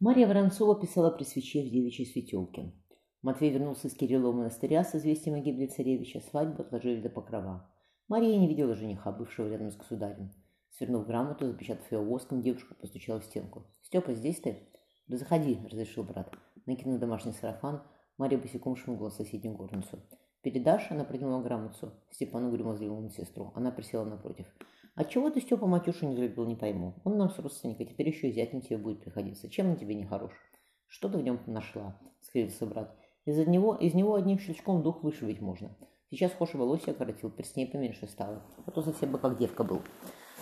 Мария Воронцова писала при свече в девичьей светелке. Матвей вернулся из Кириллова монастыря с известием о гибели царевича. Свадьбу отложили до покрова. Мария не видела жениха, бывшего рядом с государем. Свернув грамоту, запечатав ее воском, девушка постучала в стенку. «Степа, здесь ты?» «Да заходи», — разрешил брат. Накинув домашний сарафан, Мария босиком шмыгла в соседнюю горницу. «Передашь?» — она протянула грамоту. Степан угрюмо взглянул на сестру. Она присела напротив. «Отчего ты, Степа, Матюшу не любил, не пойму. Он нам с родственника, теперь еще и зятем тебе будет приходиться. Чем он тебе не хорош?» «Что ты в нем нашла?» — скривился брат. «Из него, из него одним щелчком дух вышибить можно. Сейчас Хоша волосья окоротил, перстней поменьше стало. А то совсем бы как девка был».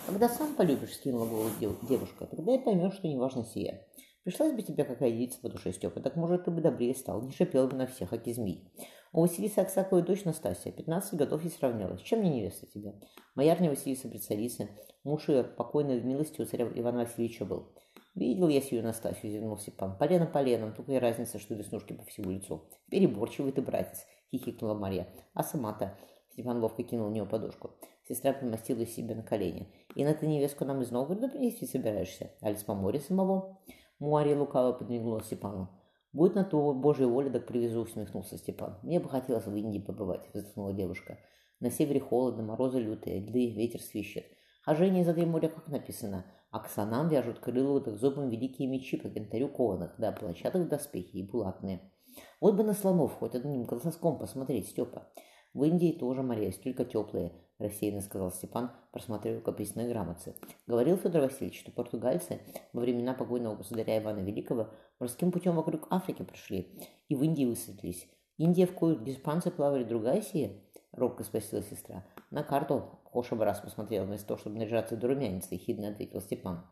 «Когда сам полюбишь», — скинула голову девушка, — «тогда и поймешь, что неважно сия. Пришлась бы тебе какая девица по душе, Степа, так, может, ты бы добрее стал, не шипел бы на всех, как и змей. У Василисы Аксаковой дочь Настасья, 15 годов и сравнялась. Чем не невеста тебе? Моярня Василиса при царице, муж ее покойный в милости у царя Ивана Васильевича был. Видел я сию Настасью, зевнул Степан. Полено поленом, только и разница, что веснушки по всему лицу. Переборчивый ты, братец, хихикнула Марья. А сама-то... Степан ловко кинул в нее подушку. Сестра примостила себе на колени. «И на ты невестку нам из Новгорода принести собираешься? Али с моря самого?» Муария лукаво подмигнула Степану. «Будет на то Божья воля, так привезу», — усмехнулся Степан. «Мне бы хотелось в Индии побывать», — вздохнула девушка. «На севере холодно, морозы лютые, льды, ветер свищет. Хожение за три моря, как написано, а вяжут крыловых зубом великие мечи по янтарю кованых, да, площадок доспехи и булатные. Вот бы на слонов хоть одним глазоском посмотреть, Степа. В Индии тоже моря, только теплые, — рассеянно сказал Степан, просматривая капризные грамоты. Говорил Федор Васильевич, что португальцы во времена погойного государя Ивана Великого морским путем вокруг Африки прошли и в Индии высадились. Индия, в кою диспанцы плавали, другая сия? Робко спросила сестра. На карту Хоша бы раз посмотрел, вместо того, чтобы наряжаться до румянца, ехидно ответил Степан.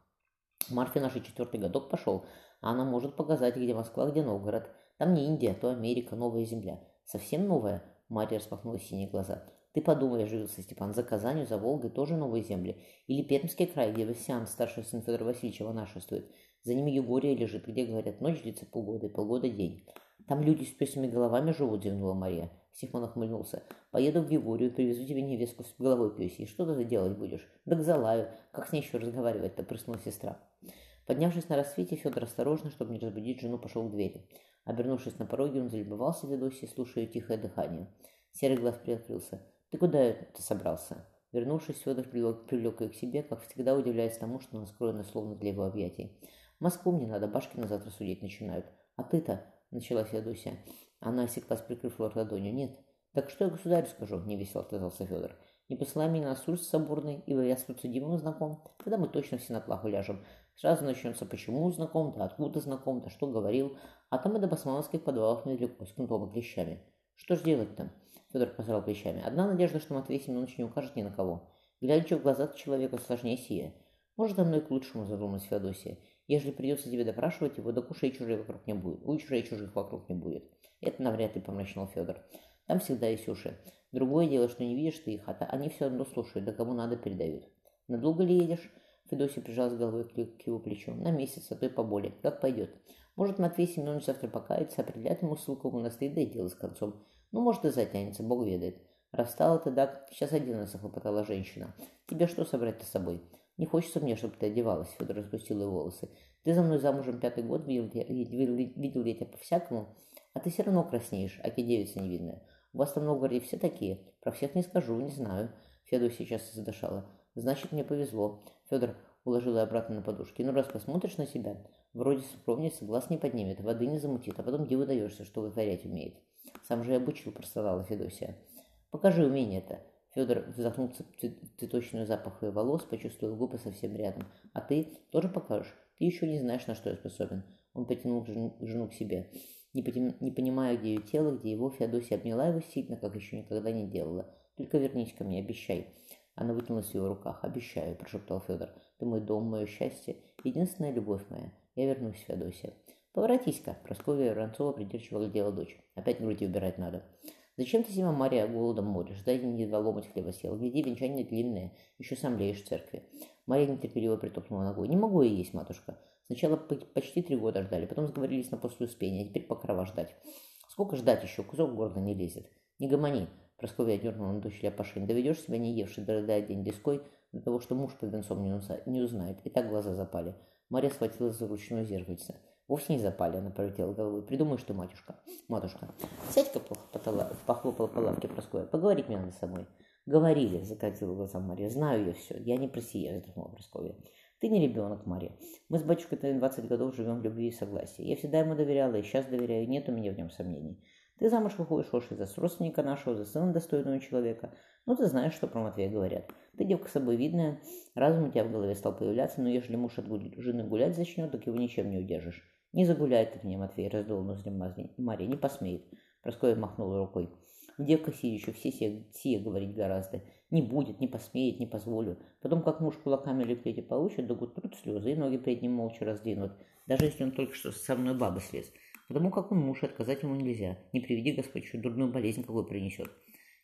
Марфе наш четвертый годок пошел, а она может показать, где Москва, где Новгород. Там не Индия, а то Америка, новая земля. Совсем новая? Марья распахнула синие глаза. Ты подумай, оживился Степан, за Казанью, за Волгой тоже новые земли. Или Пермский край, где Васян, старший сын Федора Васильевича, монашествует. За ними Югория лежит, где, говорят, ночь длится полгода и полгода день. Там люди с песными головами живут, зевнула Мария. Степан охмыльнулся. Поеду в Егорию, привезу тебе невестку с головой пёсей. Что ты делать будешь? Да к залаю. Как с ней еще разговаривать-то, прыснула сестра. Поднявшись на рассвете, Федор осторожно, чтобы не разбудить жену, пошел к двери. Обернувшись на пороге, он залюбовался Ведосией, слушая тихое дыхание. Серый глаз приоткрылся. «Ты куда это собрался?» Вернувшись, Федор привлек, привлек ее к себе, как всегда удивляясь тому, что она скроена словно для его объятий. «В Москву мне надо, башки на завтра судить начинают. А ты-то?» — начала Феодосия. Она осеклась, прикрыв рот ладонью. «Нет». «Так что я государю скажу?» — невесело отказался Федор. «Не посылай меня на суд соборный, ибо я с подсудимым знаком. Тогда мы точно все на плаху ляжем. Сразу начнется, почему знаком, да откуда знаком, да что говорил. А там и до басмановских подвалов недалеко, с кнутом и клещами. Что ж делать-то?» Федор пожал плечами. Одна надежда, что Матвей Семенович не укажет ни на кого. Глядя в глаза человека сложнее сия. Может, оно и к лучшему, задумалась Феодосия. Ежели придется тебе допрашивать его, так ушей чужих вокруг не будет. Ушей чужих вокруг не будет. Это навряд ли помрачнел Федор. Там всегда есть уши. Другое дело, что не видишь ты их, а они все равно слушают, да кому надо передают. Надолго ли едешь? Федосия прижалась головой к его плечу. На месяц, а то и поболее. Как пойдет. Может, Матвей Семенович завтра покается, определяет ему ссылку в монастырь, да и дело с концом. Ну, может, и затянется, бог ведает. Расстала ты, да, сейчас один раз хлопотала женщина. Тебе что собрать-то с собой? Не хочется мне, чтобы ты одевалась, Федор распустил ее волосы. Ты за мной замужем пятый год, видел, видел, видел я тебя по-всякому, а ты все равно краснеешь, а девица невидная. У вас там в Новгороде все такие. Про всех не скажу, не знаю. Федор сейчас задышала. Значит, мне повезло. Федор уложил ее обратно на подушки. Ну, раз посмотришь на себя, вроде супровница глаз не поднимет, воды не замутит, а потом где выдаешься, что вытворять умеет. Сам же и обучил, простонала Федосия. Покажи умение это. Федор вздохнул цветочную запах ее волос, почувствовал губы совсем рядом. А ты тоже покажешь? Ты еще не знаешь, на что я способен. Он потянул жену, жену к себе. Не, потем, не понимая, где ее тело, где его, Феодосия обняла его сильно, как еще никогда не делала. Только вернись ко мне, обещай. Она вытянулась в его руках. «Обещаю», – прошептал Федор. «Ты мой дом, мое счастье, единственная любовь моя. Я вернусь, Феодосия». «Поворотись-ка!» Прасковья Воронцова придирчиво глядела дочь. «Опять груди убирать надо». «Зачем ты, Зима Мария, голодом моришь? Дай мне два ломать хлеба съел. Гляди, венчание длинное. Еще сам леешь в церкви». Мария нетерпеливо притопнула ногой. «Не могу я есть, матушка. Сначала почти три года ждали, потом сговорились на после успения, а теперь покрова ждать. Сколько ждать еще? Кусок гордо не лезет. Не гомони!» Прасковья дернула на дочь Ляпашин. «Доведешь себя не евший, дорогая день диской, до того, что муж под венцом не узнает. И так глаза запали». Мария схватила за ручную зеркальце. Вовсе не запали, она повертела головой. Придумай, что матушка. Матушка, сядь-ка похлопала по лавке Проскоя. Поговорить мне надо самой. Говорили, закатила глаза Мария. Знаю я все. Я не про сия, вздохнула Прасковья. Ты не ребенок, Мария. Мы с батюшкой 20 годов живем в любви и согласии. Я всегда ему доверяла и сейчас доверяю. Нет у меня в нем сомнений. Ты замуж выходишь, Оши, за родственника нашего, за сына достойного человека. Ну, ты знаешь, что про Матвея говорят. Ты девка собой видная, разум у тебя в голове стал появляться, но если муж от жены гулять зачнет, так его ничем не удержишь. Не загуляет ты мне, Матвей, раздул ноздри Мария, не посмеет. Прасковья махнула рукой. Девка еще все сие, сие говорить гораздо. Не будет, не посмеет, не позволю. Потом, как муж кулаками или плети получит, да гутрут слезы, и ноги перед ним молча раздвинут, даже если он только что со мной бабы слез. Потому как он муж, отказать ему нельзя. Не приведи Господь, еще дурную болезнь какую принесет.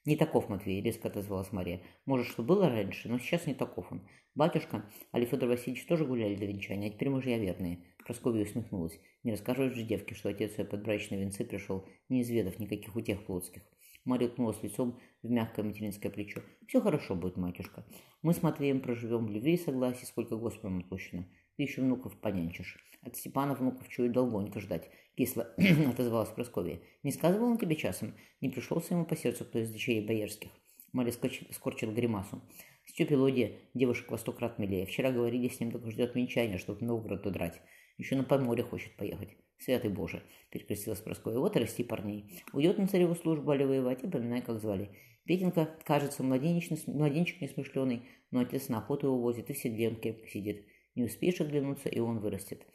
«Не таков, Матвей», — резко отозвалась Мария. «Может, что было раньше, но сейчас не таков он. Батюшка, Али Федор Васильевич тоже гуляли до венчания, а теперь мужья верные». Прасковья усмехнулась. «Не расскажешь же девке, что отец ее под брачные венцы пришел, не изведав никаких утех плотских». Мария ткнулась лицом в мягкое материнское плечо. «Все хорошо будет, матюшка. Мы с Матвеем проживем в любви и согласии, сколько Господом отпущено. Ты еще внуков понянчишь. От Степана внуков чует долгонько ждать. Кисло отозвалась Прасковья. Не сказывал он тебе часом? Не пришелся ему по сердцу кто из дочерей боярских? Мария скорчила гримасу. Степе девушек во сто крат милее. Вчера говорили с ним, только ждет венчания, чтобы в Новгород удрать. Еще на поморье хочет поехать. Святый Боже, перекрестилась Прасковья. Вот и расти парней. Уйдет на цареву службу, али воевать, и поминай, как звали. Петенька, кажется, младенчик несмышленый, но отец на охоту увозит и в седле сидит. Не успеешь оглянуться, и он вырастет.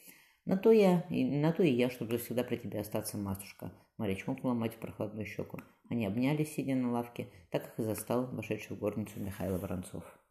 На то я, и на то и я, чтобы всегда при тебе остаться, матушка. Мария чмокнула мать в прохладную щеку. Они обнялись, сидя на лавке, так как и застал вошедший в горницу Михаила Воронцов.